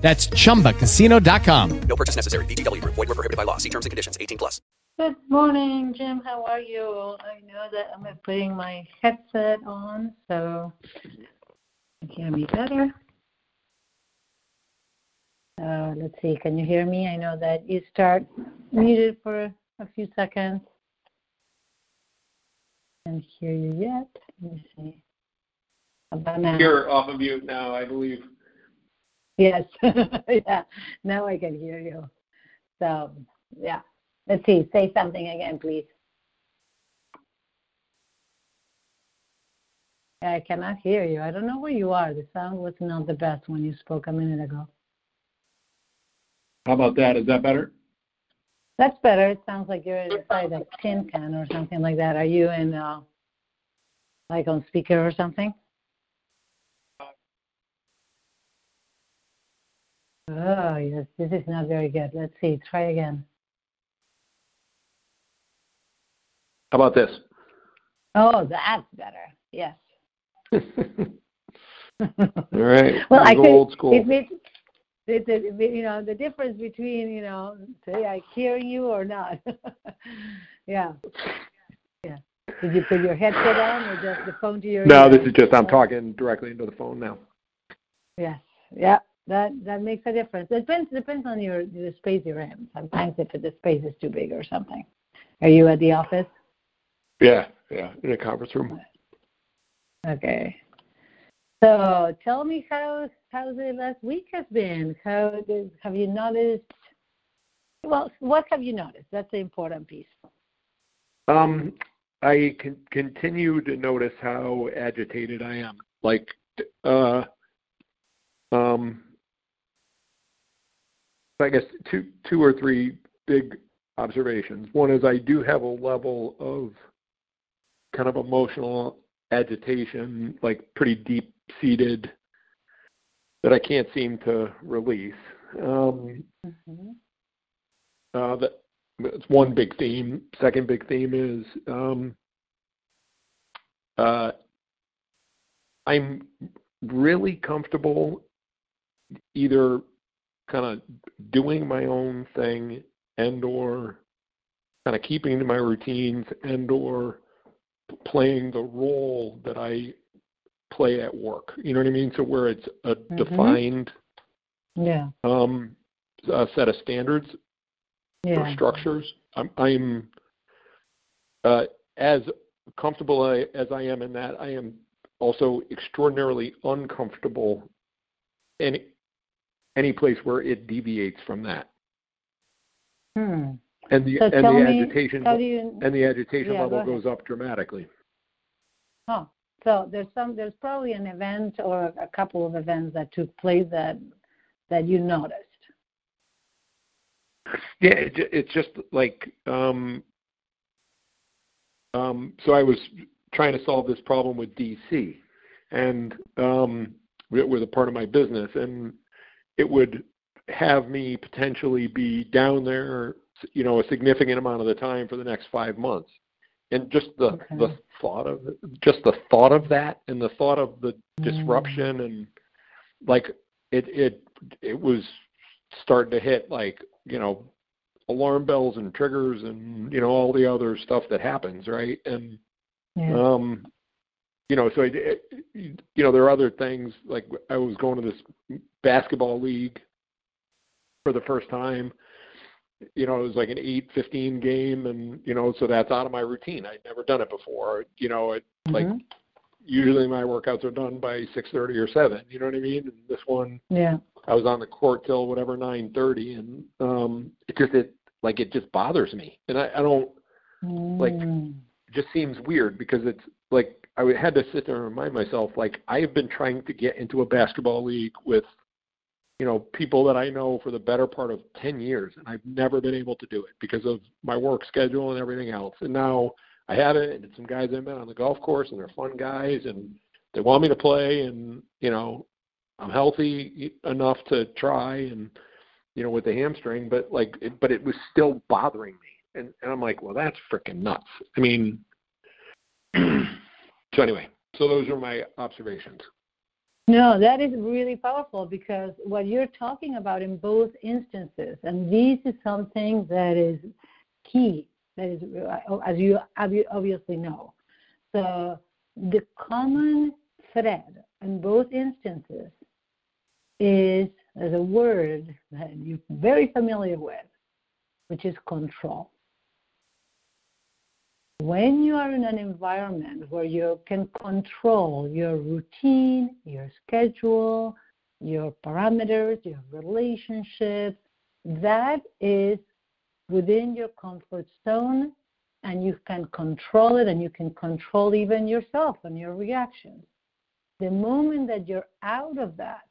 That's chumbacasino.com. No purchase necessary. VGW Group. Void were prohibited by law. See terms and conditions. 18 plus. Good morning, Jim. How are you? I know that I'm putting my headset on, so you can hear me better. Uh, let's see. Can you hear me? I know that you start muted for a few seconds. Can't hear you yet. Let me see. How about now? You're off of mute now, I believe. Yes. yeah. Now I can hear you. So, yeah. Let's see. Say something again, please. I cannot hear you. I don't know where you are. The sound was not the best when you spoke a minute ago. How about that? Is that better? That's better. It sounds like you're inside a tin can or something like that. Are you in, uh, like on speaker or something? Oh, yes. This is not very good. Let's see. Try again. How about this? Oh, that's better. Yes. All right. well, I old school. It, it, it, it, you know, the difference between you know, say I hear you or not. yeah. Yeah. Did you put your headset on or just the phone to your No, ear? this is just I'm talking directly into the phone now. Yes. Yeah. That that makes a difference. It depends depends on your the space you're in. Sometimes if the space is too big or something. Are you at the office? Yeah, yeah, in a conference room. Okay. So tell me how how the last week has been. How did, have you noticed? Well, what have you noticed? That's the important piece. Um, I can continue to notice how agitated I am. Like, uh, um, I guess two two or three big observations. One is I do have a level of kind of emotional agitation, like pretty deep seated, that I can't seem to release. Um, Mm-hmm. uh, that it's one big theme. Second big theme is um, uh, I'm really comfortable either kind of doing my own thing and or kind of keeping to my routines and or playing the role that I play at work. You know what I mean? So where it's a Mhm. defined Yeah. um, a set of standards or Yeah. structures. I'm, I'm uh, as comfortable I, as I am in that. I am also extraordinarily uncomfortable any any place where it deviates from that. Hmm. And the So and the me, agitation you? and the agitation Yeah, level ahead. goes up dramatically. Oh, so there's some. There's probably an event or a couple of events that took place that that you noticed. Yeah, it, it's just like um, um, so. I was trying to solve this problem with DC, and um, it was a part of my business, and it would have me potentially be down there, you know, a significant amount of the time for the next five months. And just the Okay. the thought of it, just the thought of that, and the thought of the Mm. disruption, and like it it it was starting to hit like you know alarm bells and triggers and you know all the other stuff that happens right and Yeah. um you know so it, it, you know there are other things like i was going to this basketball league for the first time you know it was like an eight fifteen game and you know so that's out of my routine i'd never done it before you know it like Mhm. usually my workouts are done by six thirty or seven you know what i mean and this one Yeah. I was on the court till whatever nine thirty, and um, it just it like it just bothers me, and I, I don't. Like- Mm. It just seems weird because it's like I had to sit there and remind myself like I have been trying to get into a basketball league with you know, people that I know for the better part of 10 years, and I've never been able to do it because of my work schedule and everything else. And now I have it, and some guys I've met on the golf course, and they're fun guys, and they want me to play, and you know, I'm healthy enough to try, and you know, with the hamstring, but like, it, but it was still bothering me, and and I'm like, well, that's freaking nuts. I mean, so anyway, so those are my observations. No, that is really powerful because what you're talking about in both instances, and this is something that is key, that is, uh, as you obviously know. So the common thread in both instances is a word that you're very familiar with, which is control when you are in an environment where you can control your routine, your schedule, your parameters, your relationships, that is within your comfort zone and you can control it and you can control even yourself and your reactions. The moment that you're out of that,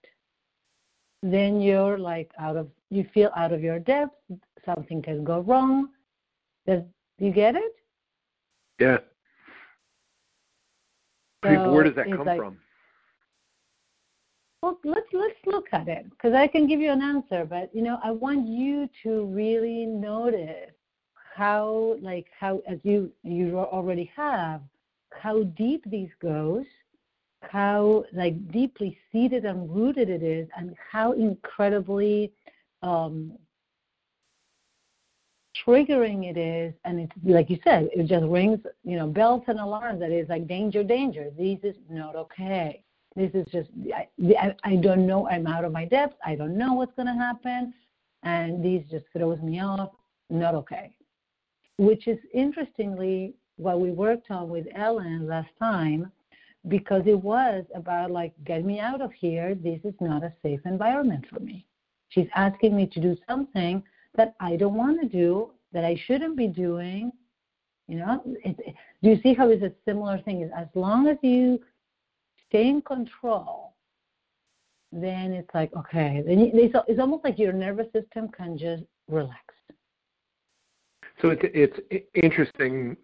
then you're like out of you feel out of your depth, something can go wrong. Does you get it? Yeah. So Where does that come like, from? Well, let's let's look at it because I can give you an answer, but you know, I want you to really notice how, like, how as you you already have, how deep this goes, how like deeply seated and rooted it is, and how incredibly um, triggering it is, and it's like you said, it just rings, you know, bells and alarms that is like danger, danger. This is not okay. This is just, I, I don't know. I'm out of my depth. I don't know what's going to happen, and this just throws me off. Not okay. Which is interestingly what we worked on with Ellen last time, because it was about like, get me out of here. This is not a safe environment for me. She's asking me to do something that I don't want to do, that I shouldn't be doing. You know, it, it, do you see how it's a similar thing? Is as long as you stay in control, then it's like okay. Then you, it's, it's almost like your nervous system can just relax. So it's it's interesting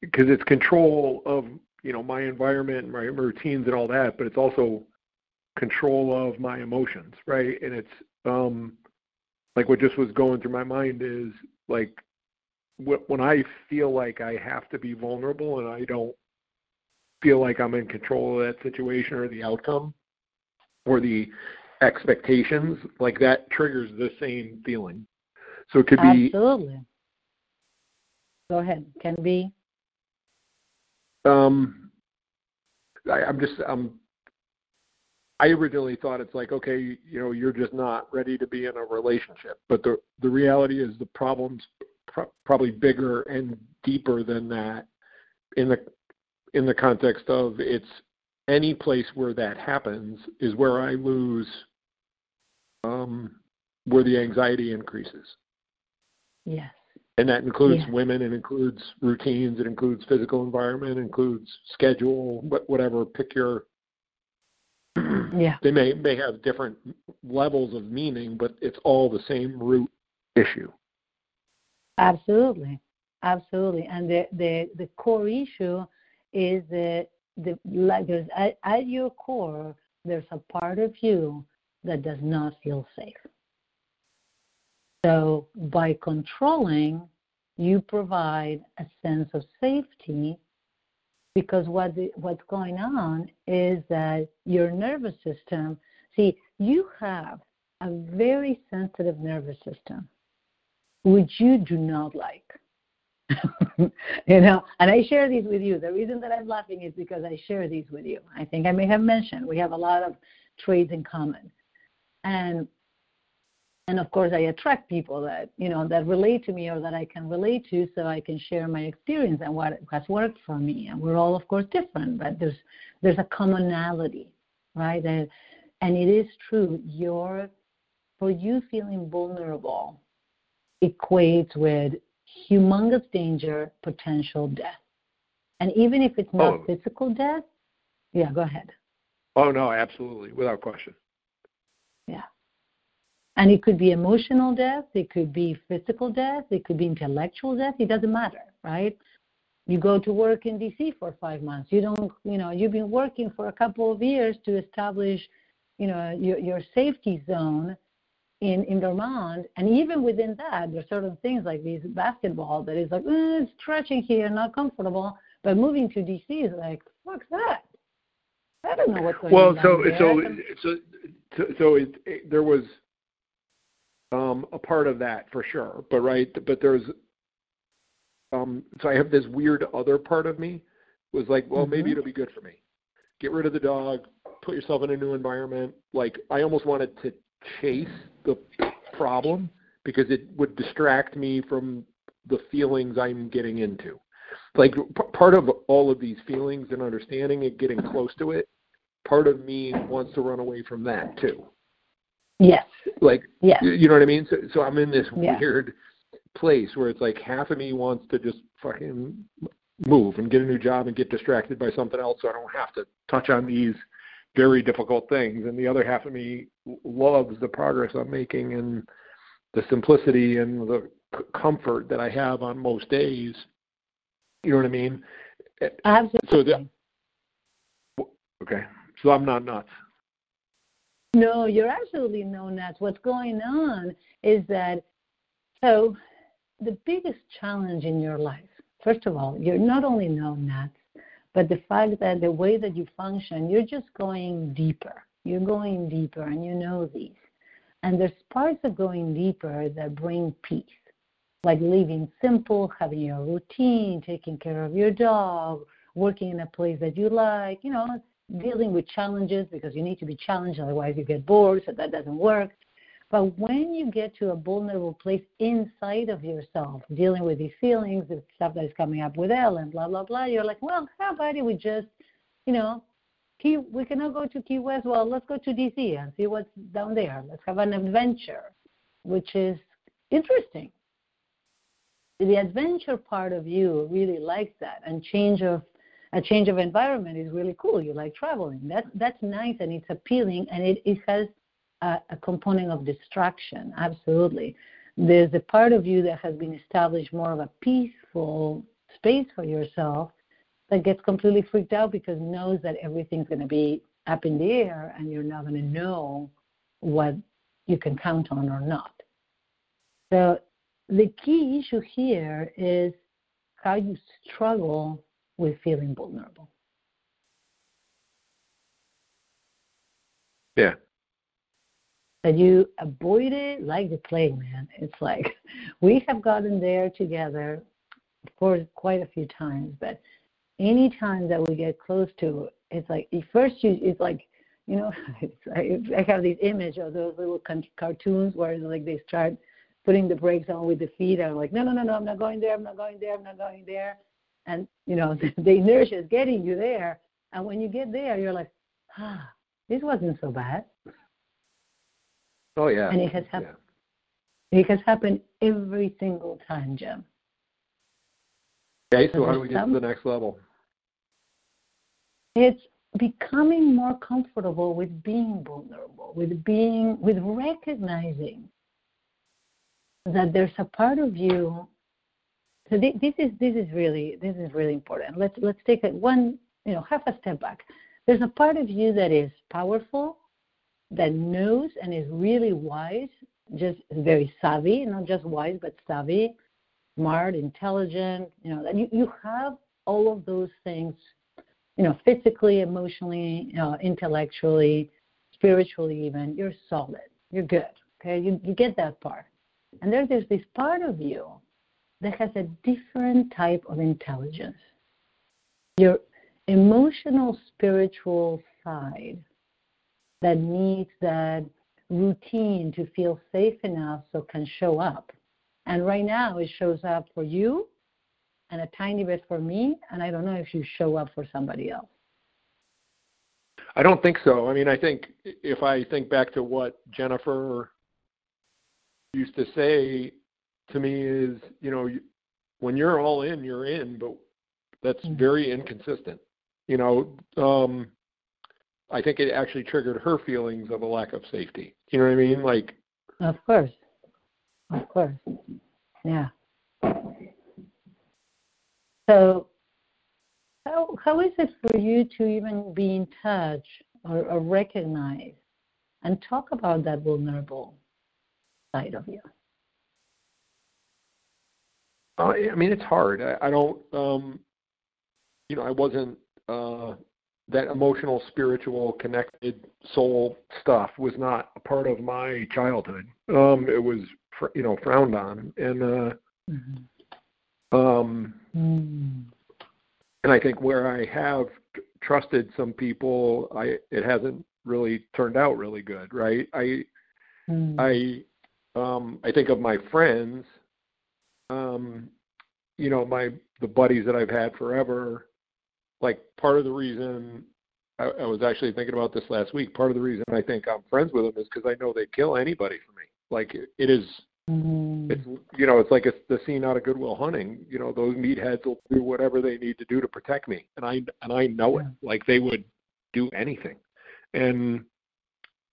because it's control of you know my environment, my routines, and all that, but it's also control of my emotions, right? And it's um, like what just was going through my mind is like when I feel like I have to be vulnerable and I don't feel like I'm in control of that situation or the outcome or the expectations, like that triggers the same feeling. So it could be absolutely. Go ahead. Can be. Um, I, I'm just I'm I originally thought it's like, okay, you know, you're just not ready to be in a relationship. But the the reality is the problem's pr- probably bigger and deeper than that. In the in the context of it's any place where that happens is where I lose, um, where the anxiety increases. Yes. And that includes women, it includes routines, it includes physical environment, it includes schedule, whatever. Pick your yeah. They may may have different levels of meaning, but it's all the same root issue. Absolutely, absolutely, and the the the core issue is that the like there's at, at your core there's a part of you that does not feel safe. So by controlling, you provide a sense of safety because what the, what's going on is that your nervous system see you have a very sensitive nervous system which you do not like. You know and i share these with you. The reason that i'm laughing is because i share these with you. I think i may have mentioned we have a lot of traits in common. And and of course i attract people that you know that relate to me or that i can relate to so i can share my experience and what has worked for me. And we're all of course different but there's there's a commonality right? And and it is true your for you feeling vulnerable equates with humongous danger potential death. And even if it's not oh. physical death yeah go ahead. Oh no absolutely without question. Yeah And it could be emotional death, it could be physical death, it could be intellectual death, it doesn't matter, right? You go to work in DC for five months. You don't, you know, you've been working for a couple of years to establish, you know, your, your safety zone in, in Vermont. And even within that, there's certain things like these basketball that is like, it's stretching here, not comfortable. But moving to DC is like, fuck that. I don't know what's going well, on. so there. so I so so so it, it, there was um, a part of that for sure, but right, but there's um, so I have this weird other part of me was like, well, maybe Mhm. it'll be good for me. Get rid of the dog, put yourself in a new environment. Like I almost wanted to chase the problem because it would distract me from the feelings I'm getting into. Like p- part of all of these feelings and understanding and getting close to it, part of me wants to run away from that too. Yes, Like yes. you know what I mean? So, so I'm in this Yeah. weird place where it's like half of me wants to just fucking move and get a new job and get distracted by something else so I don't have to touch on these very difficult things. And the other half of me loves the progress I'm making and the simplicity and the c- comfort that I have on most days. You know what I mean? Absolutely. So the, okay. So I'm not nuts. No, you're absolutely no nuts. What's going on is that so the biggest challenge in your life, first of all, you're not only no nuts, but the fact that the way that you function, you're just going deeper. You're going deeper and you know these. And there's parts of going deeper that bring peace, like living simple, having your routine, taking care of your dog, working in a place that you like, you know, dealing with challenges because you need to be challenged, otherwise you get bored, so that doesn't work. But when you get to a vulnerable place inside of yourself, dealing with these feelings, the stuff that is coming up with Ellen, blah blah blah, you're like, well, how about it? We just, you know, Key, we cannot go to Key West. Well, let's go to DC and see what's down there. Let's have an adventure, which is interesting. The adventure part of you really likes that, and change of a change of environment is really cool. You like traveling. That's that's nice and it's appealing, and it, it has a, a component of distraction. Absolutely. There's a part of you that has been established more of a peaceful space for yourself that gets completely freaked out because knows that everything's going to be up in the air and you're not going to know what you can count on or not. So the key issue here is how you struggle with feeling vulnerable. Yeah. That you avoid it like the plague, man. It's like we have gotten there together, of course, quite a few times, but any time that we get close to it, it's like first you it's like you know it's, I, I have this image of those little con- cartoons where like they start putting the brakes on with the feet and I'm like no no no no I'm not going there I'm not going there I'm not going there and you know the, the inertia is getting you there and when you get there you're like ah this wasn't so bad Oh yeah. and it has happened it has happened every single time Jim Okay, so So how do we get to the next level? it's becoming more comfortable with being vulnerable, with being, with recognizing that there's a part of you. So thi- this is this is really this is really important. Let's let's take it one you know half a step back. There's a part of you that is powerful, that knows and is really wise, just very savvy, not just wise but savvy, smart, intelligent. You know you, you have all of those things you know, physically, emotionally, uh, intellectually, spiritually, even, you're solid. You're good. Okay, you you get that part. And then there's this part of you that has a different type of intelligence. Your emotional, spiritual side that needs that routine to feel safe enough so can show up. And right now, it shows up for you and a tiny bit for me, and I don't know if you show up for somebody else. I don't think so. I mean, I think if I think back to what Jennifer used to say to me is, you know, when you're all in, you're in, but that's Mhm. very inconsistent. You know, um I think it actually triggered her feelings of a lack of safety. You know what I mean? Like Of course. Of course. Yeah. So how how is it for you to even be in touch or, or recognize and talk about that vulnerable side of you? Uh, I mean, it's hard. I, I don't, um, you know, I wasn't uh, that emotional, spiritual, connected soul stuff was not a part of my childhood. Um, it was, fr- you know, frowned on, and uh, Mm-hmm. um, Mm. and I think where I have tr- trusted some people, I it hasn't really turned out really good, right? I Mm. I um I think of my friends, um, you know, my the buddies that I've had forever, like part of the reason I, I was actually thinking about this last week, part of the reason I think I'm friends with them is because I know they'd kill anybody for me. Like it, it is Mm. it's you know, it's like it's the scene out of Good Will Hunting. You know, those meatheads will do whatever they need to do to protect me. And I and I know it. Like they would do anything. And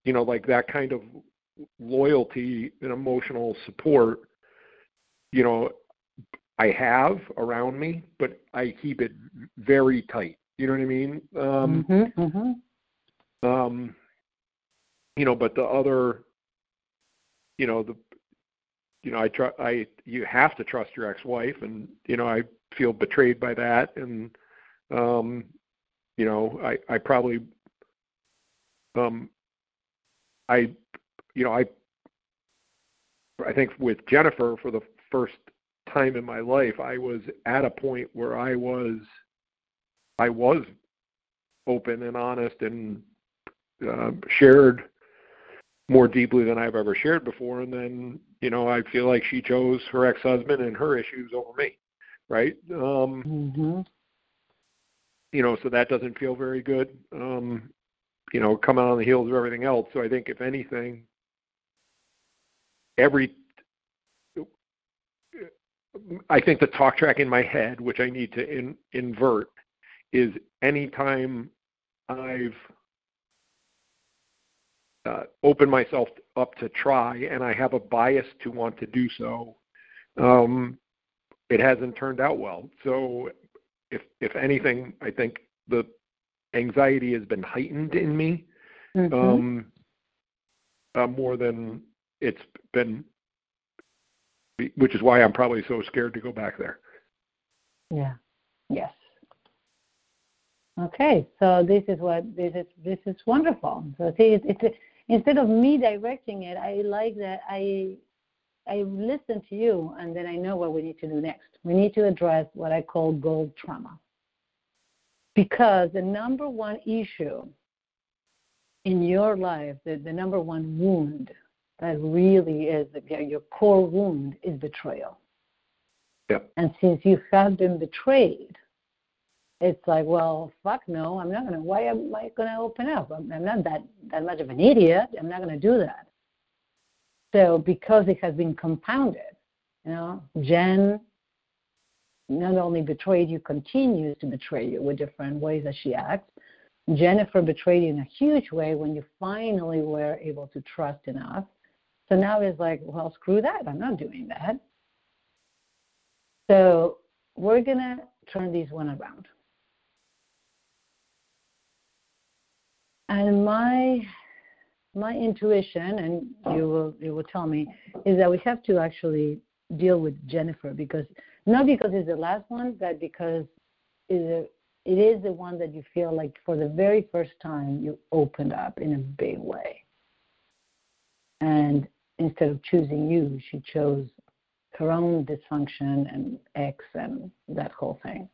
you know, like that kind of loyalty and emotional support, you know, I have around me, but I keep it very tight. You know what I mean? Um, Mhm, mhm. um, you know, but the other, you know, the, you know, I try, I, you have to trust your ex-wife, and you know, I feel betrayed by that, and, um, you know, I, I probably, um, I, you know, I, I think with Jennifer for the first time in my life, I was at a point where I was, I was open and honest and uh, shared more deeply than I've ever shared before. And then, you know, I feel like she chose her ex-husband and her issues over me, right? Um, Mhm. you know, so that doesn't feel very good. Um, you know, coming on the heels of everything else. So I think if anything, every I think the talk track in my head, which I need to in, invert, is anytime I've uh, opened myself up to try and I have a bias to want to do so, um, it hasn't turned out well. So if if anything, I think the anxiety has been heightened in me Mhm. um, uh, more than it's been, which is why I'm probably so scared to go back there. Yeah. Yes. Okay, so this is what this is. This is wonderful. So see, it's, it's instead of me directing it, I like that I I listen to you, and then I know what we need to do next. We need to address what I call goal trauma, because the number one issue in your life, the, the number one wound that really is your core wound is betrayal. Yep. And since you have been betrayed, it's like, well, fuck no, I'm not gonna. Why am I gonna open up? I'm, I'm not that that much of an idiot. I'm not gonna do that. So because it has been compounded, you know, Jen not only betrayed you, continues to betray you with different ways that she acts. Jennifer betrayed you in a huge way when you finally were able to trust enough. So now it's like, well, screw that. I'm not doing that. So we're going to turn this one around. And my my intuition, and you will you will tell me, is that we have to actually deal with Jennifer because not because it's the last one, but because it is the one that you feel like for the very first time you opened up in a big way. And instead of choosing you, she chose her own dysfunction and ex and that whole thing.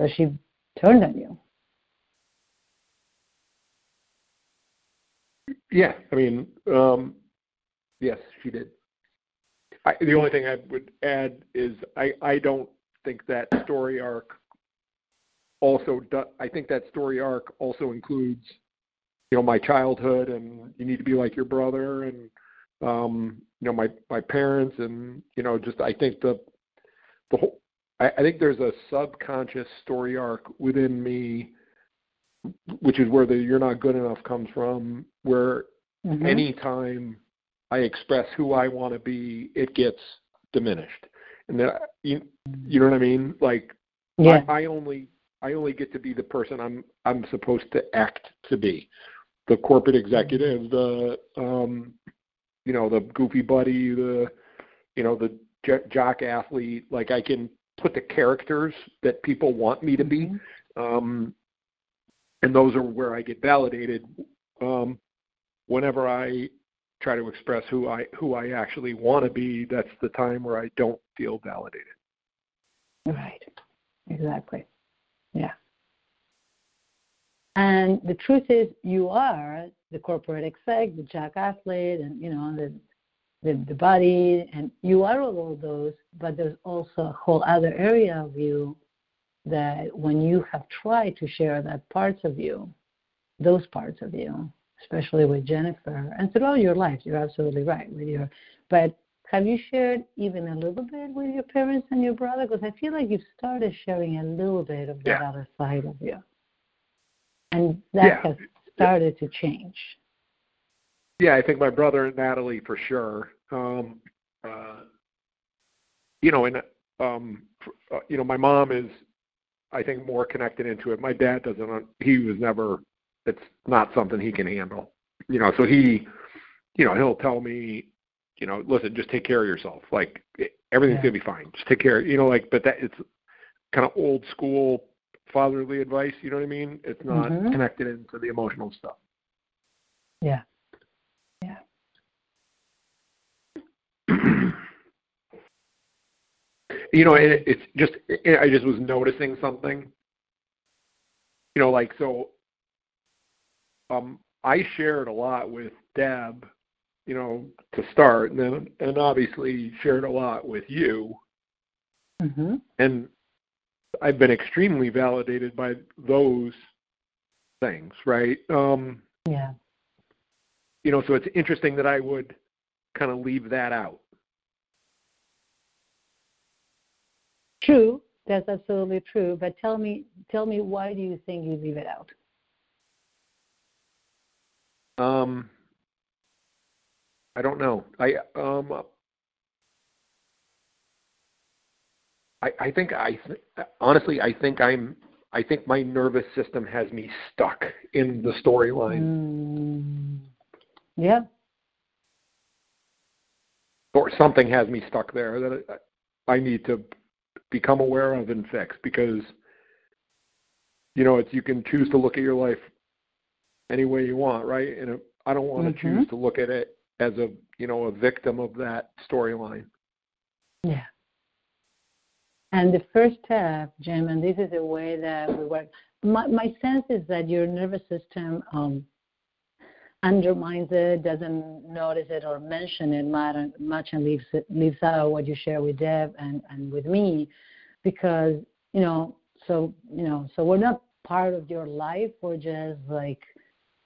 So she turned on you. Yeah, I mean, um, yes, she did. I, the only thing I would add is I, I don't think that story arc also do, I think that story arc also includes you know my childhood and you need to be like your brother and um you know my my parents and you know just I think the the whole I, I think there's a subconscious story arc within me which is where the you're not good enough comes from where Mhm. anytime I express who I want to be, it gets diminished. And then you you know what I mean? Like Yeah. I, I only I only get to be the person I'm I'm supposed to act to be. The corporate executive, the um, you know, the goofy buddy, the you know, the j- jock athlete. Like I can put the characters that people want me to be, um, and those are where I get validated. Um, whenever I try to express who I who I actually want to be, that's the time where I don't feel validated. Right. Exactly. Yeah. And the truth is, you are the corporate exec, the jack athlete, and you know the the, the body, and you are all of those. But there's also a whole other area of you that, when you have tried to share that parts of you, those parts of you, especially with Jennifer, and throughout your life, you're absolutely right with your. But have you shared even a little bit with your parents and your brother? Because I feel like you've started sharing a little bit of that Yeah. other side of you, and that Yeah. has started to change. Yeah, I think my brother and Natalie for sure. Um, uh, you know, and um, uh, you know, my mom is, I think, more connected into it. My dad doesn't. He was never. It's not something he can handle. You know, so he, you know, he'll tell me, you know, listen, just take care of yourself. Like everything's Yeah. gonna be fine. Just take care. You know, like, but that it's kind of old school fatherly advice. You know what I mean? It's not Mhm. connected into the emotional stuff. Yeah. Yeah. you know, it, it's just it, I just was noticing something. You know, like so. Um, I shared a lot with Deb, you know, to start, and then and obviously shared a lot with you, hmm and I've been extremely validated by those things, right? Um, Yeah. you know, so it's interesting that I would kind of leave that out. True. That's absolutely true. But tell me, tell me, why do you think you leave it out? Um, I don't know. I um, I I think I th- honestly I think I'm I think my nervous system has me stuck in the storyline, Mm. Yeah. or something has me stuck there that I, I need to become aware of and fix because you know it's you can choose to look at your life any way you want, right? And I don't want to Mhm. choose to look at it as a you know a victim of that storyline. Yeah. And the first step, Jim, and this is the way that we work. My, my sense is that your nervous system um, undermines it, doesn't notice it or mention it much, and leaves it, leaves out what you share with Deb and, and with me, because you know, so you know, so we're not part of your life. We're just like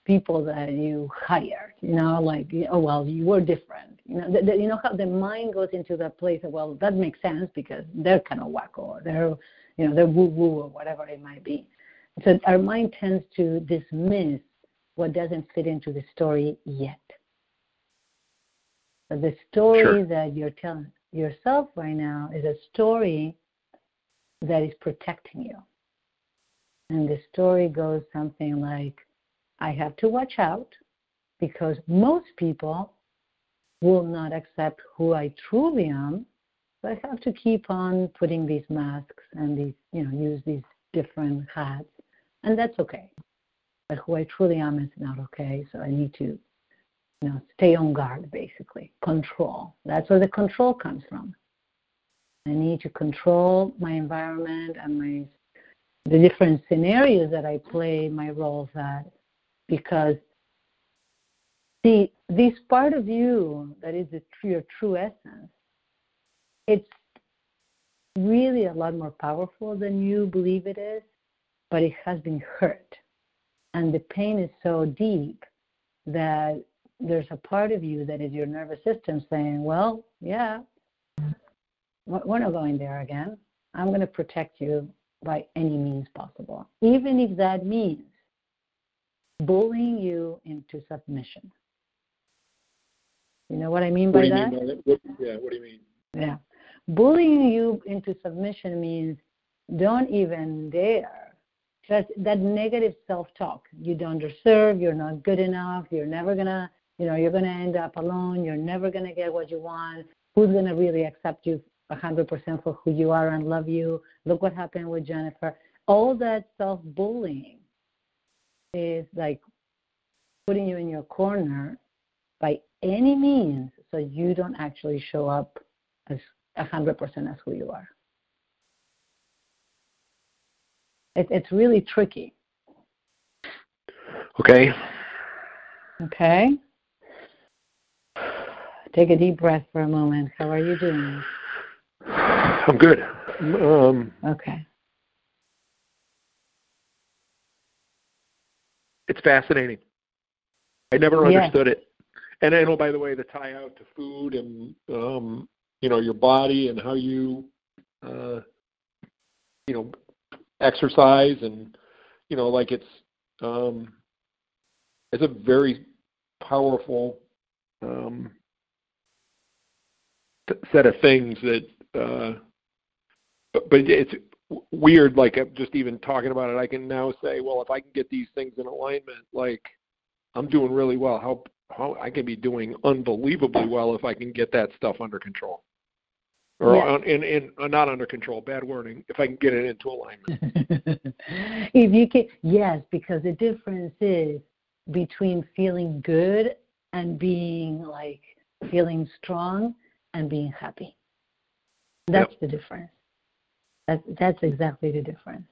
people that you hired. You know, like oh well, you were different. You know, the, the, you know how the mind goes into that place of well, that makes sense because they're kind of wacko or they're you know they're woo woo or whatever it might be. So our mind tends to dismiss what doesn't fit into the story yet. But the story Sure. that you're telling yourself right now is a story that is protecting you. And the story goes something like, I have to watch out because most people will not accept who I truly am. So I have to keep on putting these masks and these, you know, use these different hats. And that's okay. But who I truly am is not okay. So I need to, you know, stay on guard basically. Control. That's where the control comes from. I need to control my environment and my the different scenarios that I play my roles at because the this part of you that is the, your true essence, it's really a lot more powerful than you believe it is, but it has been hurt. And the pain is so deep that there's a part of you that is your nervous system saying, well, yeah, we're not going there again. I'm going to protect you by any means possible, even if that means bullying you into submission. You know what I mean What by you that? mean by that? What, yeah, what do you mean? Yeah. Bullying you into submission means don't even dare. Just that negative self talk. You don't deserve, you're not good enough, you're never gonna you know, you're gonna end up alone, you're never gonna get what you want. Who's gonna really accept you a hundred percent for who you are and love you? Look what happened with Jennifer. All that self bullying is like putting you in your corner by any means so you don't actually show up as a hundred percent as who you are. It, it's really tricky. Okay. Okay. Take a deep breath for a moment. How are you doing? I'm good. Um, Okay. It's fascinating. I never Yeah. understood it. And I know, by the way, the tie out to food and um, you know your body and how you uh, you know exercise and you know like it's um, it's a very powerful um, set of things that. Uh, but, but it's weird. Like I'm just even talking about it, I can now say, well, if I can get these things in alignment, like I'm doing really well. How how I can be doing unbelievably well if I can get that stuff under control, or Yeah. on, in in uh, not under control. Bad wording. If I can get it into alignment. if you can, yes, because the difference is between feeling good and being like feeling strong and being happy. That's the difference. That's that's exactly the difference.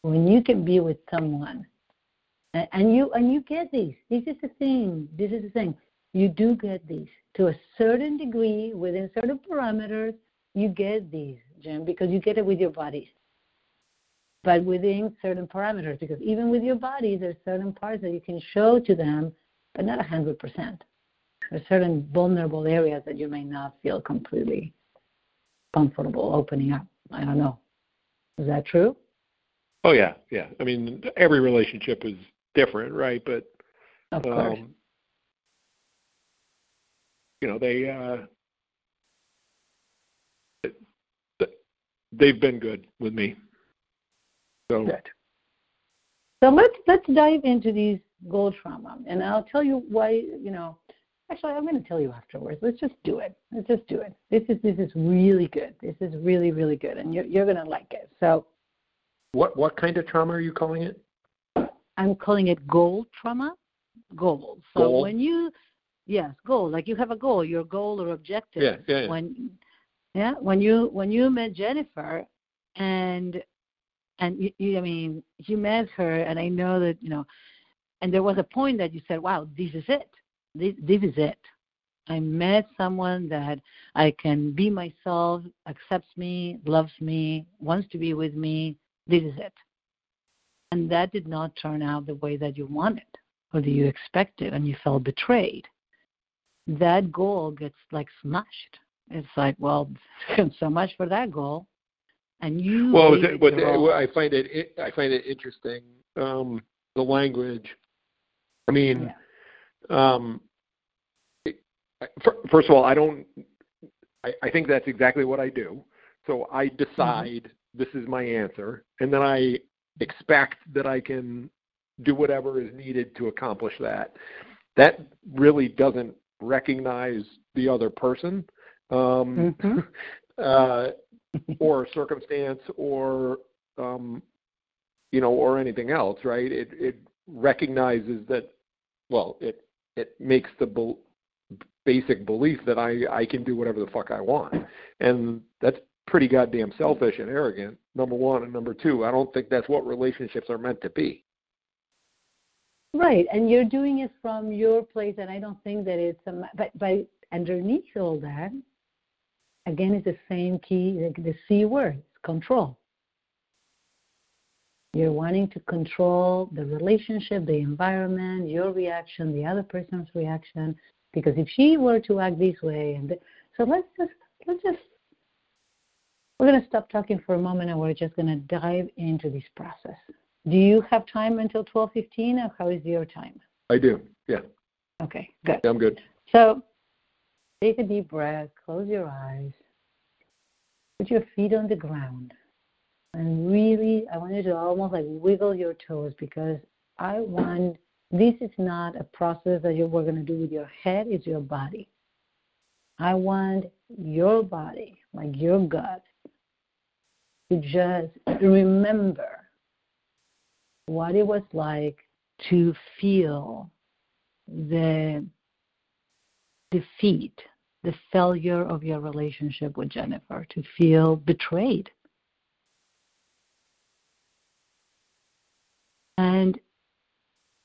When you can be with someone, and, and you and you get these. This is the thing. This is the thing. You do get these to a certain degree within certain parameters. You get these, Jim, because you get it with your bodies but within certain parameters because even with your body there's certain parts that you can show to them but not a hundred percent there's certain vulnerable areas that you may not feel completely comfortable opening up i don't know is that true Oh yeah, yeah. I mean, every relationship is different, right? But of course um, you know they uh, they've been good with me. So Good. So let's let's dive into these goal trauma, and I'll tell you why. You know, actually, I'm going to tell you afterwards. Let's just do it. Let's just do it. This is this is really good. This is really really good, and you're you're going to like it. So what what kind of trauma are you calling it? I'm calling it goal trauma. Goal. So Goal? when you, yes, goal. Like you have a goal, your goal or objective. Yeah, yeah, yeah. When, yeah, when you when you met Jennifer, and and you, you, I mean, you met her, and I know that you know, and there was a point that you said, "Wow, this is it. This this is it." I met someone that I can be myself, accepts me, loves me, wants to be with me. This is it and that did not turn out the way that you wanted or that you expected and you felt betrayed that goal gets like smashed it's like well so much for that goal and you Well, gave it, it what, your all. what I find it, I find it interesting um, the language. I mean, um, it, fir- first of all, I don't. I, I think that's exactly what I do. So I decide this is my answer, and then I expect that I can do whatever is needed to accomplish that. That really doesn't recognize the other person. Um, Mhm. uh, or circumstance or um, you know or anything else right it it recognizes that well it it makes the basic belief that i i can do whatever the fuck i want. And that's pretty goddamn selfish and arrogant number one. And number two i don't think that's what relationships are meant to be. Right. And you're doing it from your place and i don't think that it's a but but underneath all that again it's the same key the, the c word control. You're wanting to control the relationship the environment your reaction the other person's reaction because if she were to act this way and th- so let's just let's just we're going to stop talking for a moment and we're just going to dive into this process. Do you have time until 12:15 or how is your time? I do yeah. Okay good. I'm good. So Take a deep breath, close your eyes, put your feet on the ground, and really, I want you to almost like wiggle your toes because I want this is not a process that you we're going to do with your head, it's your body. I want your body, like your gut, to just remember what it was like to feel the defeat, the failure of your relationship with Jennifer, to feel betrayed. And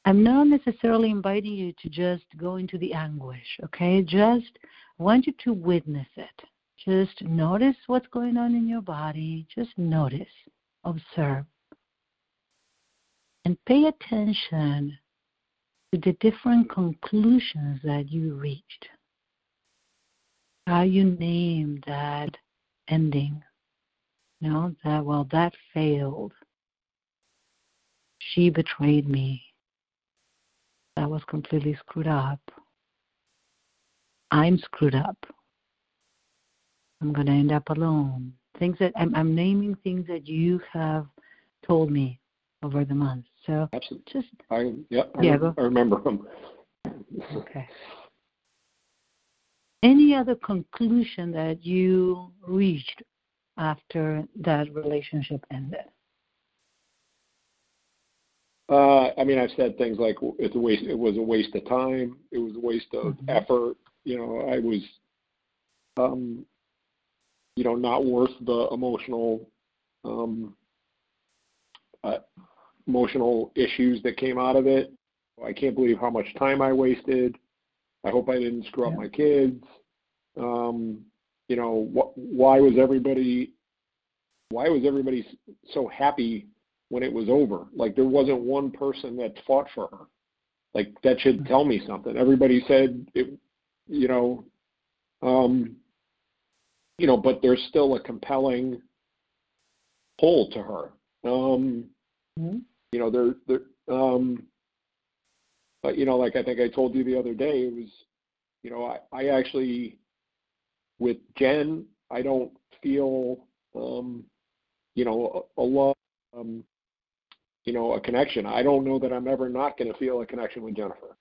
I'm not necessarily inviting you to just go into the anguish, okay? Just want you to witness it. Just notice what's going on in your body. Just notice, observe, and pay attention to the different conclusions that you reached. How you name that ending. You know, that, well, that failed. She betrayed me that was completely screwed up. I'm screwed up. I'm going to end up alone. Things that I'm, I'm naming things that you have told me over the months. So Absolutely. just I yeah, I, Yeah. I remember them. okay. Any other conclusion that you reached after that relationship ended? Uh, I mean, I've said things like it's a waste. It was a waste of time. It was a waste of Mhm. effort. You know, I was, um, you know, not worth the emotional, um, uh, emotional issues that came out of it. I can't believe how much time I wasted. I hope I didn't screw up my kids. Um, you know, wh- why was everybody, why was everybody so happy when it was over. Like there wasn't one person that fought for her. Like that should tell me something. Everybody said it, you know, um, you know, but there's still a compelling pull to her. Um, Hmm? you know, there, there, um, but you know, like I think I told you the other day, it was, you know, I, I actually, with Jen, I don't feel, um, you know, a, a lot, um, you know, a connection. I don't know that I'm ever not going to feel a connection with Jennifer.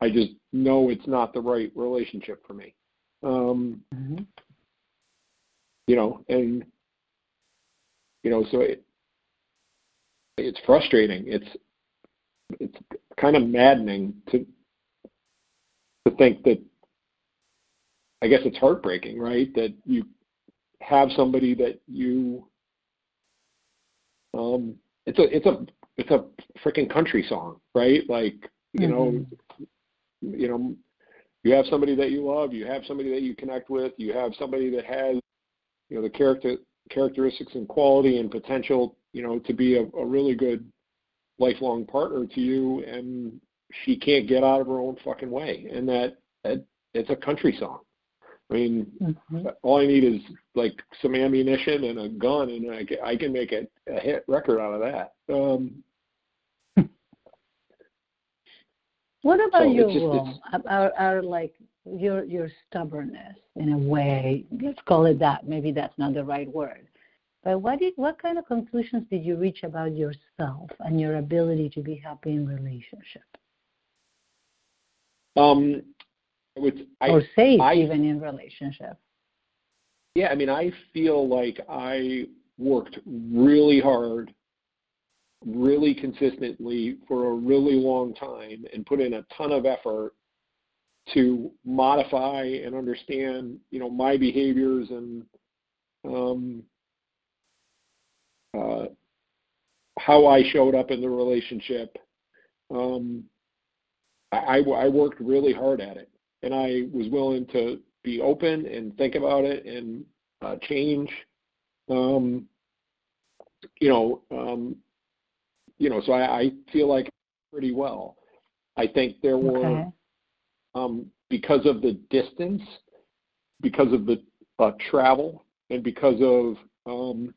I just know it's not the right relationship for me. Um, Mm-hmm. you know, and you know, so it it's frustrating. It's it's kind of maddening to to think that I guess it's heartbreaking, right? That you have somebody that you um it's a it's a it's a freaking country song, right? Like, you know, mm-hmm. you know, you have somebody that you love, you have somebody that you connect with, you have somebody that has, you know, the character characteristics and quality and potential, you know, to be a, a really good lifelong partner to you, and she can't get out of her own fucking way, and that, that it's a country song. I mean, Mm-hmm. all I need is like some ammunition and a gun, and I can, I can make a, a hit record out of that. Um, What about So just- will? Our, our like your your stubbornness in a way. Let's call it that. Maybe that's not the right word. But what did what kind of conclusions did you reach about yourself and your ability to be happy in relationship um, with I, or safe I- even in relationship? Yeah, I mean, I feel like I worked really hard, really consistently for a really long time and put in a ton of effort to modify and understand, you know, my behaviors and um, uh, how I showed up in the relationship. Um, I, I, I worked really hard at it, and I was willing to be open and think about it and uh, change. Um, you know, um, you know, so I, I feel like pretty well. I think there were Okay. um, because of the distance, because of the uh, travel, and because of um,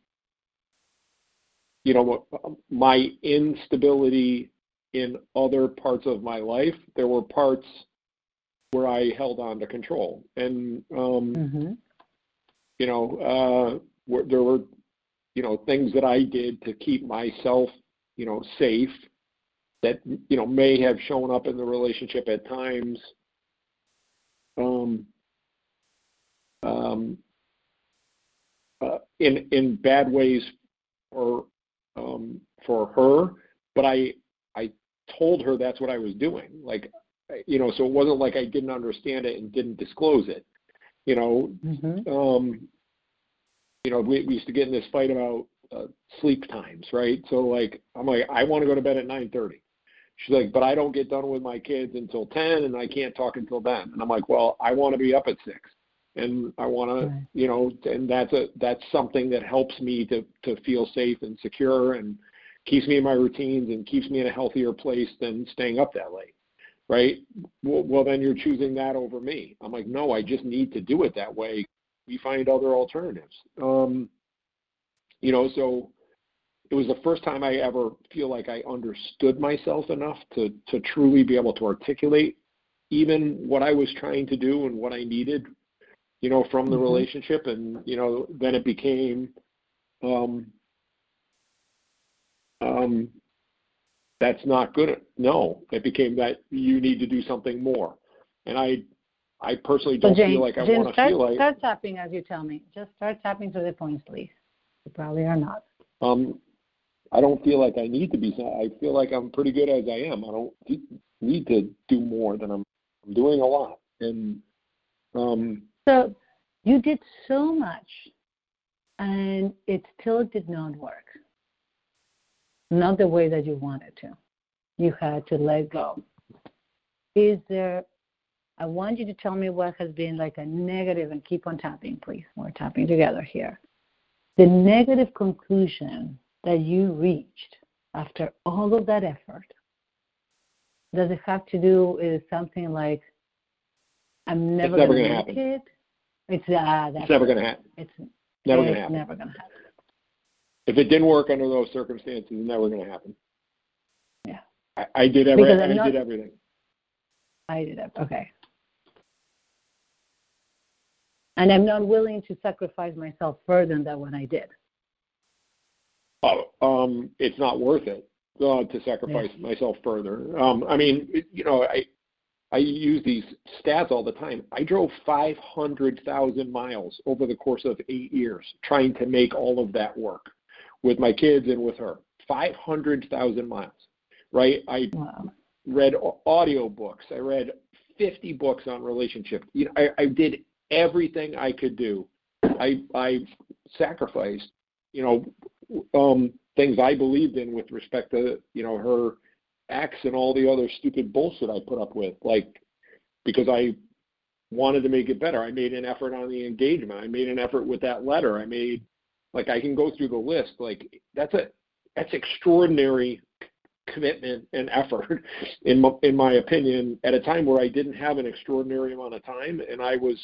you know my instability in other parts of my life. There were parts where I held on to control. And um, hmm you know, uh, where there were, you know, things that I did to keep myself, you know, safe that, you know, may have shown up in the relationship at times. Um, um, uh, in in bad ways for um, for her, but I I told her that's what I was doing. Like, you know, so it wasn't like I didn't understand it and didn't disclose it. You know, hmm um, you know, we, we used to get in this fight about uh, sleep times, right? So like, I'm like, I want to go to bed at 9:30. She's like, but I don't get done with my kids until 10, and I can't talk until then. And I'm like, well, I want to be up at six, and I want to, you know, and that's a that's something that helps me to to feel safe and secure and keeps me in my routines and keeps me in a healthier place than staying up that late right? Well, well, then you're choosing that over me. I'm like, no, I just need to do it that way. We find other alternatives. Um, you know, so it was the first time I ever feel like I understood myself enough to to truly be able to articulate even what I was trying to do and what I needed, you know, from the Mhm. relationship. And you know, then it became, um, um, that's not good. No, it became that you need to do something more. And I, I personally don't Jane, feel like I want to feel like. start tapping as you tell me. Just start tapping to the points, please. You probably are not. Um, I don't feel like I need to be. I feel like I'm pretty good as I am. I don't need to do more than I'm. I'm doing a lot, and um, So you did so much, and it still did not work. Not the way that you wanted to. You had to let go. Is there? I want you to tell me what has been like a negative, and keep on tapping, please. We're tapping together here. The negative conclusion that you reached after all of that effort. Does it have to do with something like, I'm never, never gonna gonna make happen. it? It's ah, that's it's never going to happen. it's Never going to happen. never gonna happen. If it didn't work under those circumstances, it's never going to happen. Yeah. I, I did every. I not- did everything. I did it. Okay. And I'm not willing to sacrifice myself further than that what I did. Oh, um, it's not worth it uh, to sacrifice myself further. Um, I mean, it- you know, I I use these stats all the time. I drove 500,000 miles over the course of eight years trying to make all of that work with my kids and with her. 500,000 miles, right? I Wow. read au- audio books. I read 50 books on relationship. You know, I, I did everything I could do. I I sacrificed, you know, um, things I believed in with respect to you know her ex and all the other stupid bullshit I put up with, like because I wanted to make it better. I made an effort on the engagement. I made an effort with that letter. I made like I can go through the list. Like that's a that's extraordinary commitment and effort in my, in my opinion at a time where I didn't have an extraordinary amount of time and I was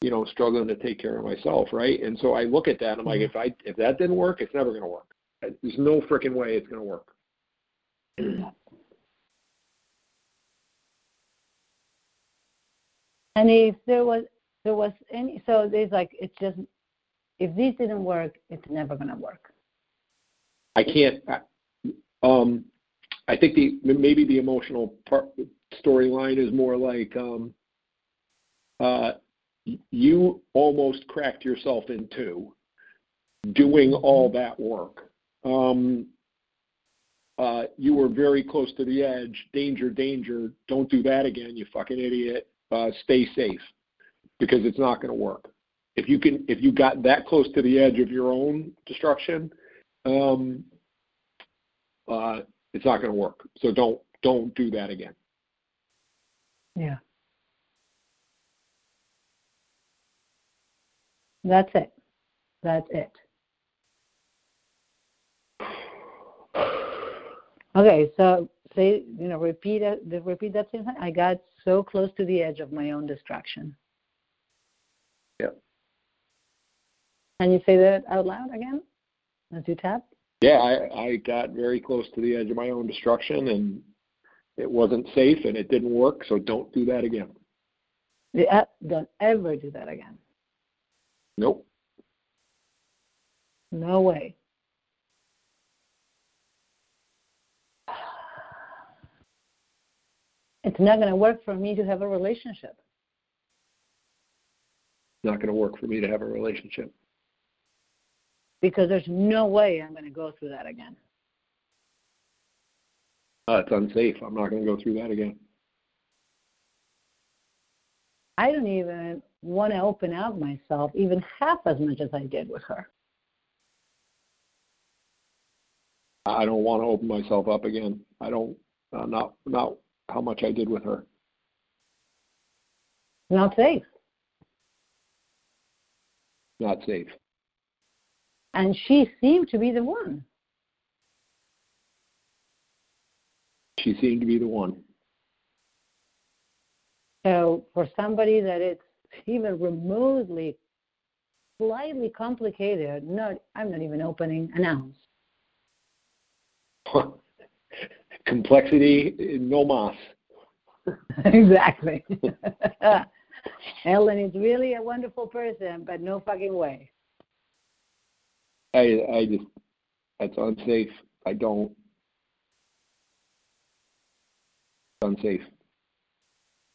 you know struggling to take care of myself right? And so I look at that and I'm like mm-hmm. if I if that didn't work it's never going to work. There's no freaking way it's going to work. And if there was there was any so there's like it's just if this didn't work, it's never gonna work. I can't I- um I think the maybe the emotional part storyline is more like um uh you almost cracked yourself in two doing all that work. Um, uh, you were very close to the edge. Danger, danger. Don't do that again, you fucking idiot. Uh, stay safe because it's not going to work. If you can, if you got that close to the edge of your own destruction, um, uh, it's not going to work. So don't don't do that again. Yeah. That's it. That's it. Okay, so say you know repeat it. Repeat that sentence. I got so close to the edge of my own destruction. Yep. Can you say that out loud again as you tap? Yeah, I, I got very close to the edge of my own destruction, and it wasn't safe, and it didn't work. So don't do that again. Yeah, don't ever do that again. Nope. No way. It's not going to work for me to have a relationship. Not going to work for me to have a relationship. Because there's no way I'm going to go through that again. Uh, it's unsafe. I'm not going to go through that again. I don't even want to open up myself even half as much as I did with her. I don't want to open myself up again. I don't. Uh, not not how much I did with her. Not safe. Not safe. And she seemed to be the one. She seemed to be the one. So for somebody that it's even remotely slightly complicated, not I'm not even opening an ounce. Complexity, no mas. exactly. Ellen is really a wonderful person, but no fucking way. I I just that's unsafe. I don't. It's unsafe.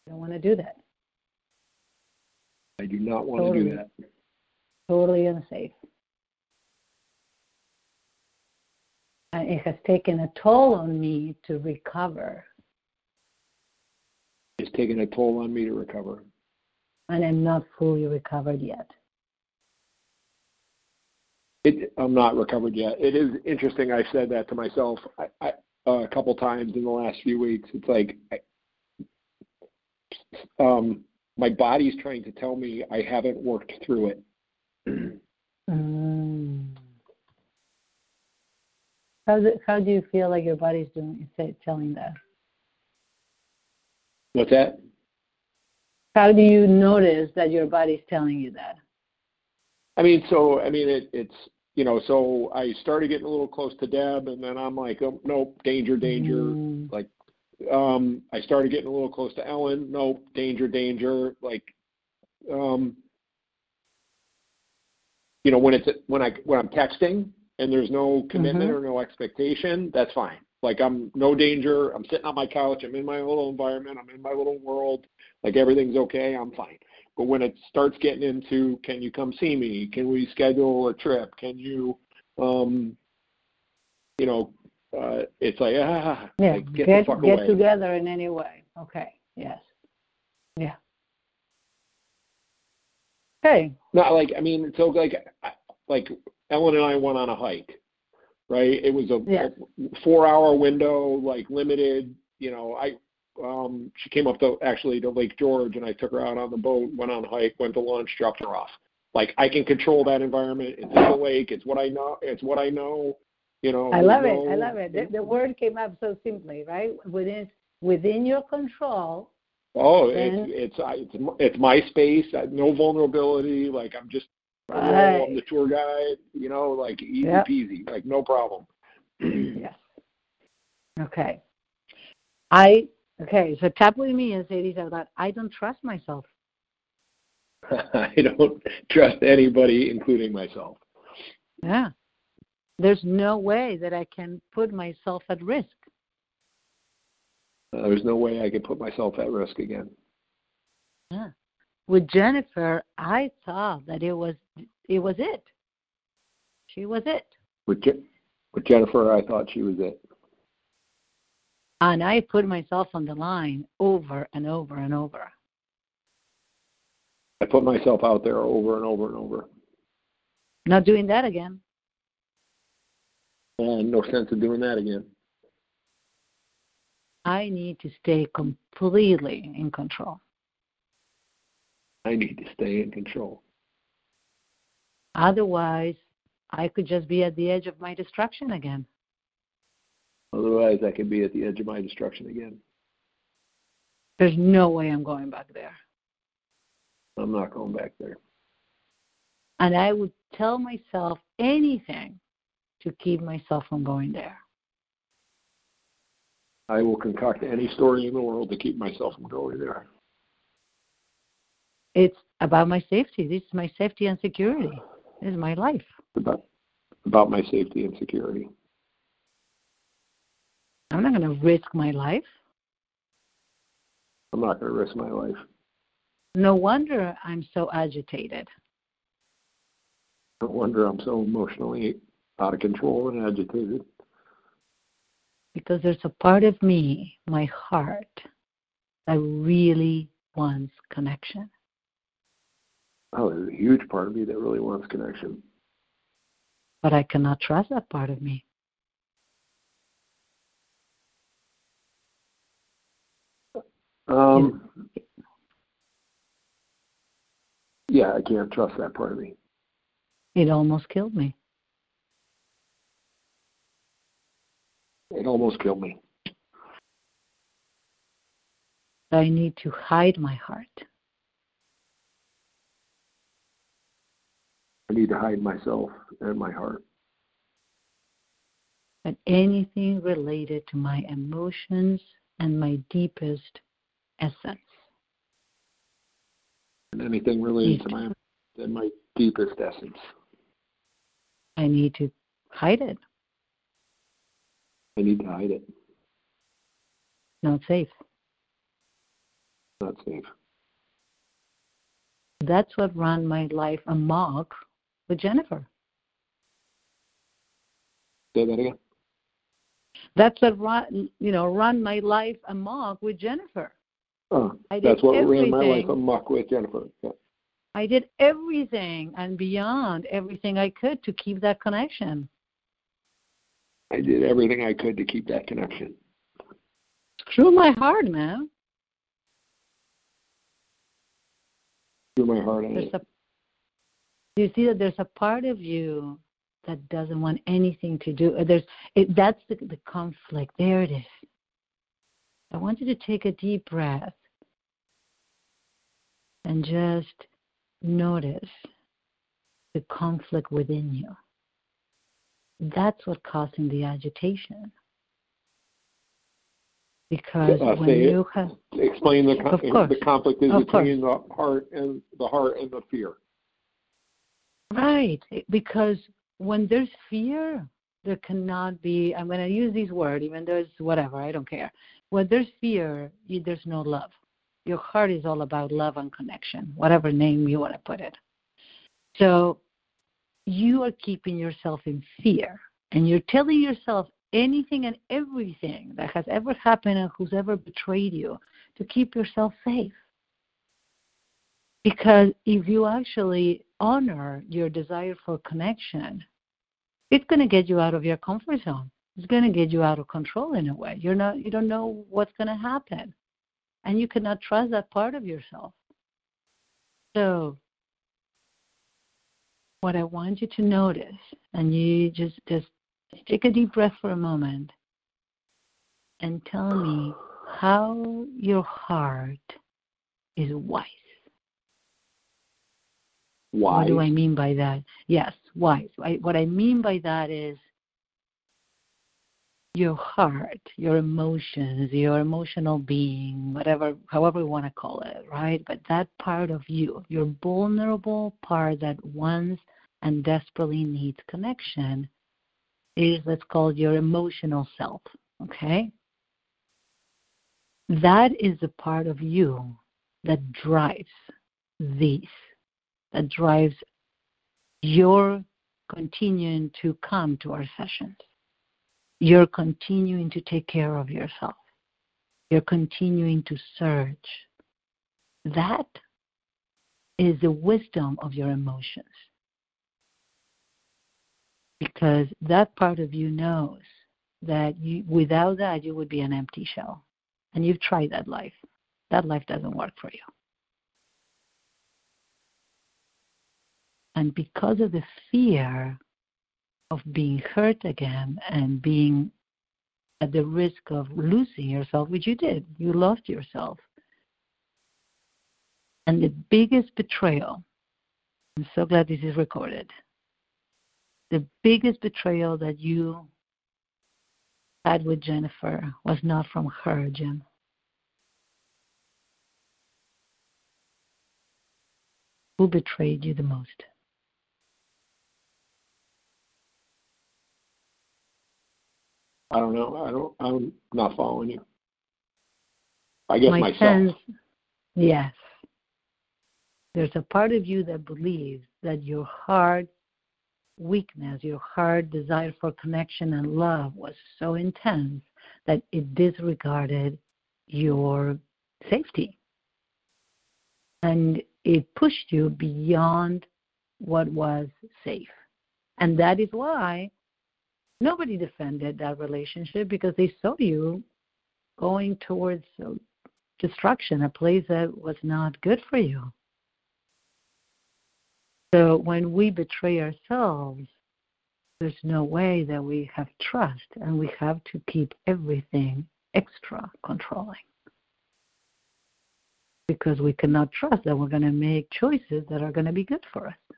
I don't want to do that. I do not want to do that. Totally unsafe. And it has taken a toll on me to recover, It's taken a toll on me to recover. and I'm not fully recovered yet. It, I'm not recovered yet. It is interesting. I've said that to myself I, I, uh, a couple times in the last few weeks. It's like I, um, my body's trying to tell me I haven't worked through it. Mm. How do, how do you feel like your body's doing say, telling that? What's that? How do you notice that your body's telling you that? I mean, so I mean, it, it's you know, so I started getting a little close to Deb, and then I'm like, oh, nope, danger, danger. Mm. Like, um, I started getting a little close to Ellen. Nope, danger, danger. Like, um, you know, when it's when I when I'm texting and there's no commitment Mhm. or no expectation, that's fine. Like I'm no danger. I'm sitting on my couch. I'm in my little environment. I'm in my little world. Like everything's okay. I'm fine. But when it starts getting into, can you come see me? Can we schedule a trip? Can you, um, you know, uh, it's like ah, Yeah, like, get, get the fuck get away. together in any way. Okay. Yes. Yeah. Okay. Not like I mean, so like like Ellen and I went on a hike, right? It was a, Yes. a four-hour window, like limited. You know, I um she came up to actually to Lake George, and I took her out on the boat, went on a hike, went to lunch, dropped her off. Like I can control that environment. It's in the lake. It's what I know. It's what I know. You know. I love it. I love it. The, the word came up so simply, right? Within within your control. Oh, Then- it's it's I- it's it's my space. No vulnerability. Like I'm just roll, I'm the tour guide. You know, like easy Yep. peasy. Like no problem. Yes. Okay. I okay. So tap with me and say these out loud. I don't trust myself. I don't trust anybody, including myself. Yeah. There's no way that I can put myself at risk. Uh, there's no way I could put myself at risk again. Yeah. With Jennifer, I thought that it was it was it. She was it. With Je- with Jennifer, I thought she was it. And I put myself on the line over and over and over. I put myself out there over and over and over, Not doing that again. and no sense of doing that again. I need to stay completely in control. I need to stay in control. Otherwise, I could just be at the edge of my destruction again. Otherwise, I could be at the edge of my destruction again. There's no way I'm going back there. I'm not going back there. And I would tell myself anything to keep myself from going there. I will concoct any story in the world to keep myself from going there. It's about my safety. This is my safety and security. This is my life. About about my safety and security. I'm not going to risk my life. I'm not going to risk my life. No wonder I'm so agitated. No wonder I'm so emotionally out of control and agitated. Because there's a part of me, my heart, that really wants connection. Oh, there's a huge part of me that really wants connection. But I cannot trust that part of me. Um, yeah, I can't trust that part of me. It almost killed me. It almost killed me. I need to hide my heart. I need to hide myself and my heart. And anything related to my emotions and my deepest essence. And anything related to my and my deepest essence. I need to hide it. I need to hide it. Not safe. Not safe. That's what ran my life amok with Jennifer. Say that again. That's what run, you know, run my life amok with Jennifer. Uh, did that's what ran my life everything. amok with Jennifer. Yeah. I did everything and beyond everything I could to keep that connection. I did everything I could to keep that connection. Screw my heart, man. Through my heart, a you see that there's a part of you that doesn't want anything to do. There's it, that's the, the conflict. There it is. I want you to take a deep breath and just notice the conflict within you. That's what's causing the agitation. Because Uh, when you have explain the Of course. the conflict is Of between the heart and the heart and the fear. Right, because when there's fear, there cannot be. I'm going to use these words, even though it's whatever. I don't care. When there's fear, you, there's no love. Your heart is all about love and connection, whatever name you want to put it. So you are keeping yourself in fear, and you're telling yourself anything and everything that has ever happened and who's ever betrayed you to keep yourself safe. Because if you actually honor your desire for connection, it's going to get you out of your comfort zone. It's going to get you out of control in a way. You're not you don't know what's going to happen. And you cannot trust that part of yourself. So what I want you to notice and you just just take a deep breath for a moment and tell me how your heart is wise. Why? What do I mean by that? Yes, wise. I, what I mean by that is your heart, your emotions, your emotional being, whatever, however you want to call it, right? But that part of you, your vulnerable part that wants and desperately needs connection, is let's call it your emotional self. Okay? That is the part of you that drives these that drives your continuing to come to our sessions. You're continuing to take care of yourself. You're continuing to search. That is the wisdom of your emotions. Because that part of you knows that you, without that, you would be an empty shell. And you've tried that life. That life doesn't work for you. And because of the fear of being hurt again and being at the risk of losing yourself, which you did, you lost yourself. And the biggest betrayal, I'm so glad this is recorded, the biggest betrayal that you had with Jennifer was not from her, Jim. Who betrayed you the most? I don't know. I don't. I'm not following you. I guess My myself. sense, yes. There's a part of you that believes that your heart weakness, your heart desire for connection and love was so intense that it disregarded your safety. And it pushed you beyond what was safe. And that is why nobody defended that relationship because they saw you going towards uh, destruction, a place that was not good for you. So when we betray ourselves, there's no way that we have trust, and we have to keep everything extra controlling. Because we cannot trust that we're going to make choices that are going to be good for us.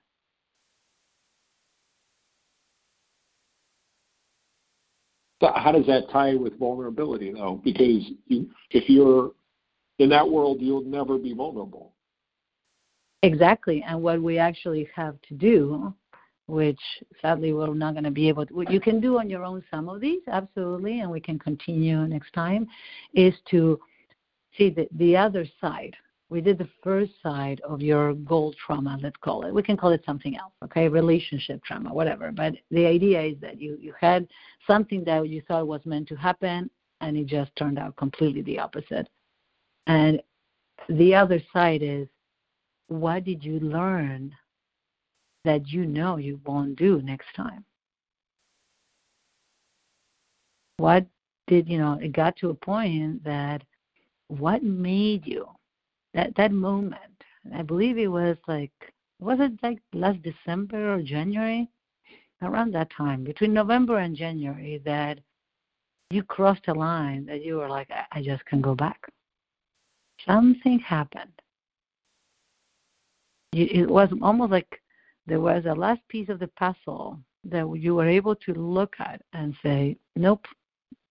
How does that tie with vulnerability, though? Because you, if you're in that world, you'll never be vulnerable. Exactly. And what we actually have to do, which sadly we're not going to be able to, you can do on your own some of these, absolutely, and we can continue next time, is to see the, the other side. We did the first side of your goal trauma, let's call it. We can call it something else, okay? Relationship trauma, whatever. But the idea is that you, you had something that you thought was meant to happen, and it just turned out completely the opposite. And the other side is what did you learn that you know you won't do next time? What did, you know, it got to a point that what made you that that moment? I believe it was like was it like last December or January? Around that time, between November and January, that you crossed a line that you were like, I, I just can't go back. Something happened it was almost like there was a last piece of the puzzle that you were able to look at and say, "Nope,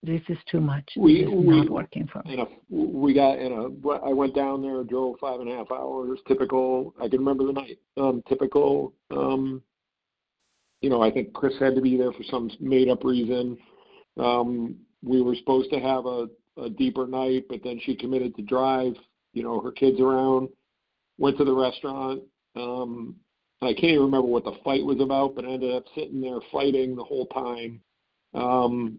this is too much. We, this is we, not working for me." You know, we got in a. I went down there, drove five and a half hours. Typical. I can remember the night. Um, typical. Um, you know, I think Chris had to be there for some made-up reason. Um, we were supposed to have a, a deeper night, but then she committed to drive. You know, her kids around went to the restaurant. Um, I can't even remember what the fight was about, but I ended up sitting there fighting the whole time. Um,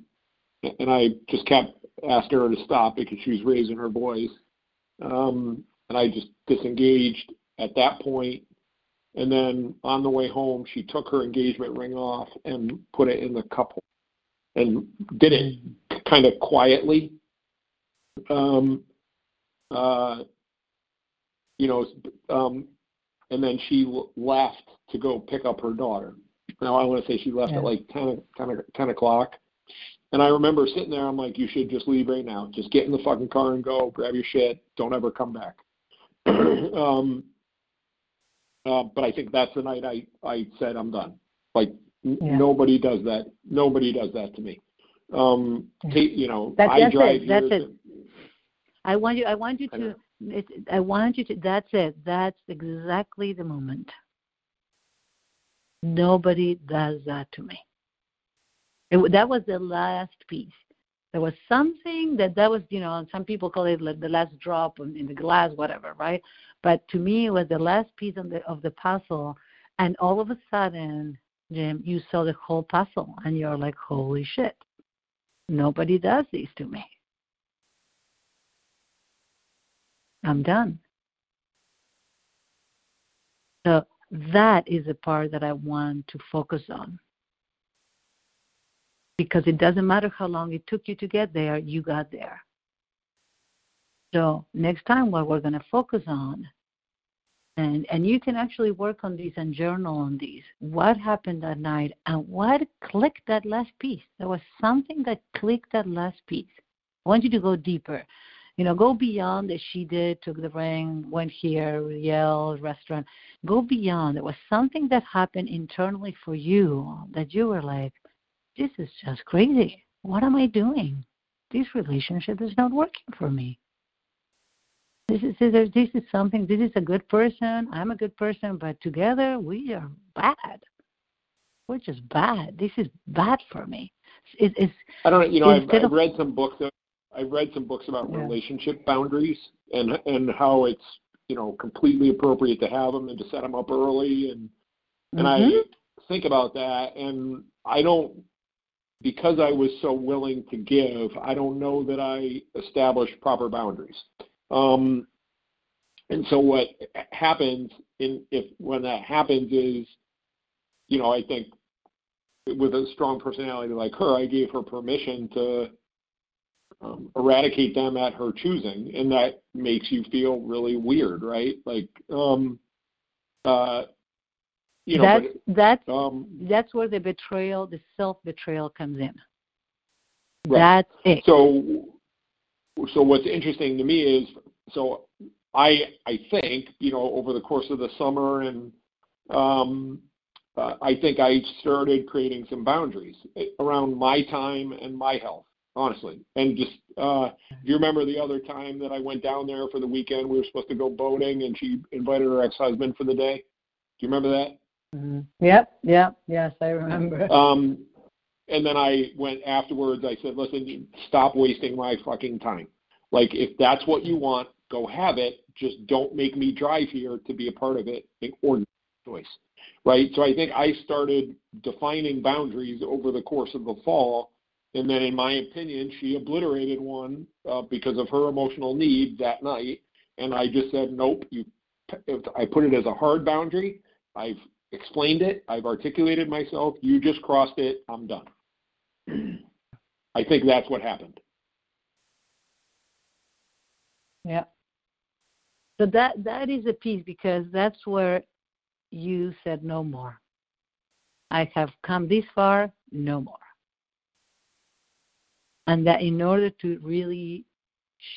and I just kept asking her to stop because she was raising her voice. Um, and I just disengaged at that point. And then on the way home, she took her engagement ring off and put it in the cup and did it kind of quietly. Um, uh, you know, um, and then she left to go pick up her daughter. Now I want to say she left yeah. at like 10, 10, 10 o'clock. And I remember sitting there, I'm like, you should just leave right now. Just get in the fucking car and go, grab your shit, don't ever come back. um, uh, but I think that's the night I, I said I'm done. Like yeah. nobody does that. Nobody does that to me. Um, yeah. t- you know, that's, I that's drive it. That's it. I want you. I want you to it, I want you to, that's it. That's exactly the moment. Nobody does that to me. It, that was the last piece. There was something that that was, you know, some people call it like the last drop in the glass, whatever, right? But to me, it was the last piece of the of the puzzle, and all of a sudden, Jim, you saw the whole puzzle, and you're like, holy shit! Nobody does these to me. I'm done. So that is the part that I want to focus on. Because it doesn't matter how long it took you to get there, you got there. So next time what we're going to focus on and and you can actually work on these and journal on these. What happened that night and what clicked that last piece? There was something that clicked that last piece. I want you to go deeper you know, go beyond as she did, took the ring, went here, yelled, restaurant. Go beyond. There was something that happened internally for you that you were like, this is just crazy. What am I doing? This relationship is not working for me. this is this is, this is something. This is a good person. I'm a good person, but together we are bad. We're just bad. This is bad for me. It, it's I don't. You know, I've, I've read some books. I've read some books about Yeah. relationship boundaries and and how it's you know completely appropriate to have them and to set them up early and and Mhm. I think about that and I don't because I was so willing to give. I don't know that I established proper boundaries. Um, and so what happens in if when that happens is, you know, I think with a strong personality like her, I gave her permission to um, eradicate them at her choosing, and that makes you feel really weird, right? Like, um, uh, you know, that's that's um, that's where the betrayal, the self betrayal comes in. right. That's it. So, so what's interesting to me is, so I I think you know over the course of the summer and um, uh, I think I started creating some boundaries around my time and my health, honestly. And just uh, if you remember the other time that I went down there for the weekend, we were supposed to go boating, and she invited her ex-husband for the day. Do you remember that? Mhm. Yep, yep, yes, I remember. Um, and then I went afterwards. I said, "Listen, stop wasting my fucking time. Like, if that's what you want, go have it. Just don't make me drive here to be a part of it or choice." Right. So I think I started defining boundaries over the course of the fall, and then, in my opinion, she obliterated one uh, because of her emotional need that night. And I just said, "Nope. You." I put it as a hard boundary. I've explained it. I've articulated myself. You just crossed it. I'm done. I think that's what happened. Yeah. So that that is a piece because that's where you said no more. I have come this far, no more. And that in order to really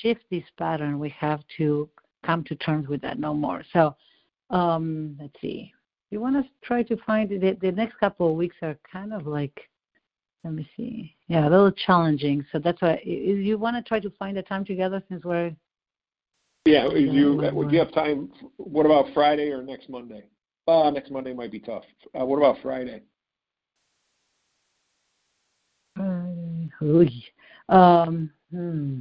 shift this pattern, we have to come to terms with that no more. So um, let's see. You want to try to find the, the next couple of weeks are kind of like, let me see. Yeah, a little challenging. So that's why you want to try to find a time together since we're Yeah, you Yeah, would you have time? What about Friday or next Monday? Uh, next Monday might be tough. Uh, what about Friday? Um, hmm.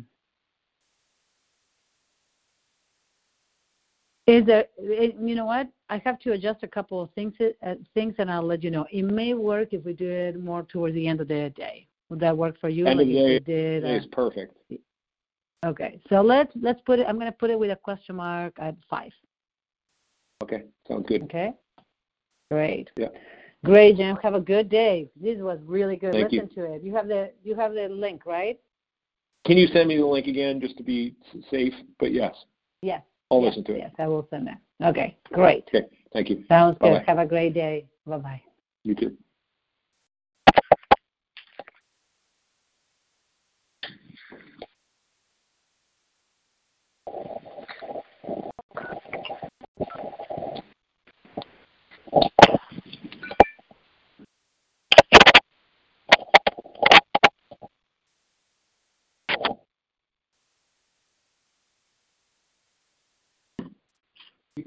Is there? You know what? I have to adjust a couple of things. Uh, things, and I'll let you know. It may work if we do it more towards the end of the day. Would that work for you? End of the day Today uh, is perfect. okay. So let's let's put it. I'm going to put it with a question mark at five. Okay, sounds good. Okay. Great. Yeah. Great, Jim. Have a good day. This was really good. Thank you. Listen to it. You have the you have the link, right? Can you send me the link again just to be safe? But yes, Yes. I'll yes, listen to it. Yes, I will send that. Okay, great. Okay, thank you. Sounds good. Bye-bye. Have a great day. Bye bye. You too.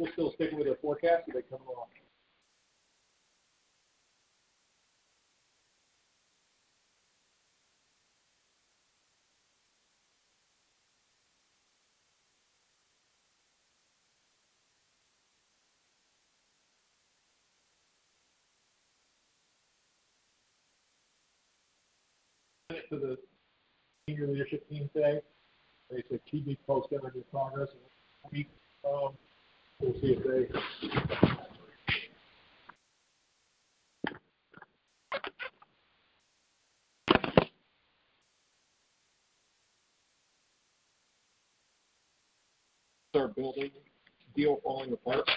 People still sticking with their forecast, or they coming along? to the senior leadership team today. They said keep me posted on your progress. Week, um, we'll see if they. Start building, deal falling apart.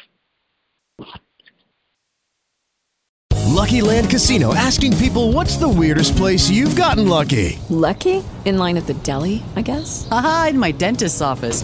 Lucky Land Casino asking people what's the weirdest place you've gotten lucky? Lucky? In line at the deli, I guess? Aha, in my dentist's office.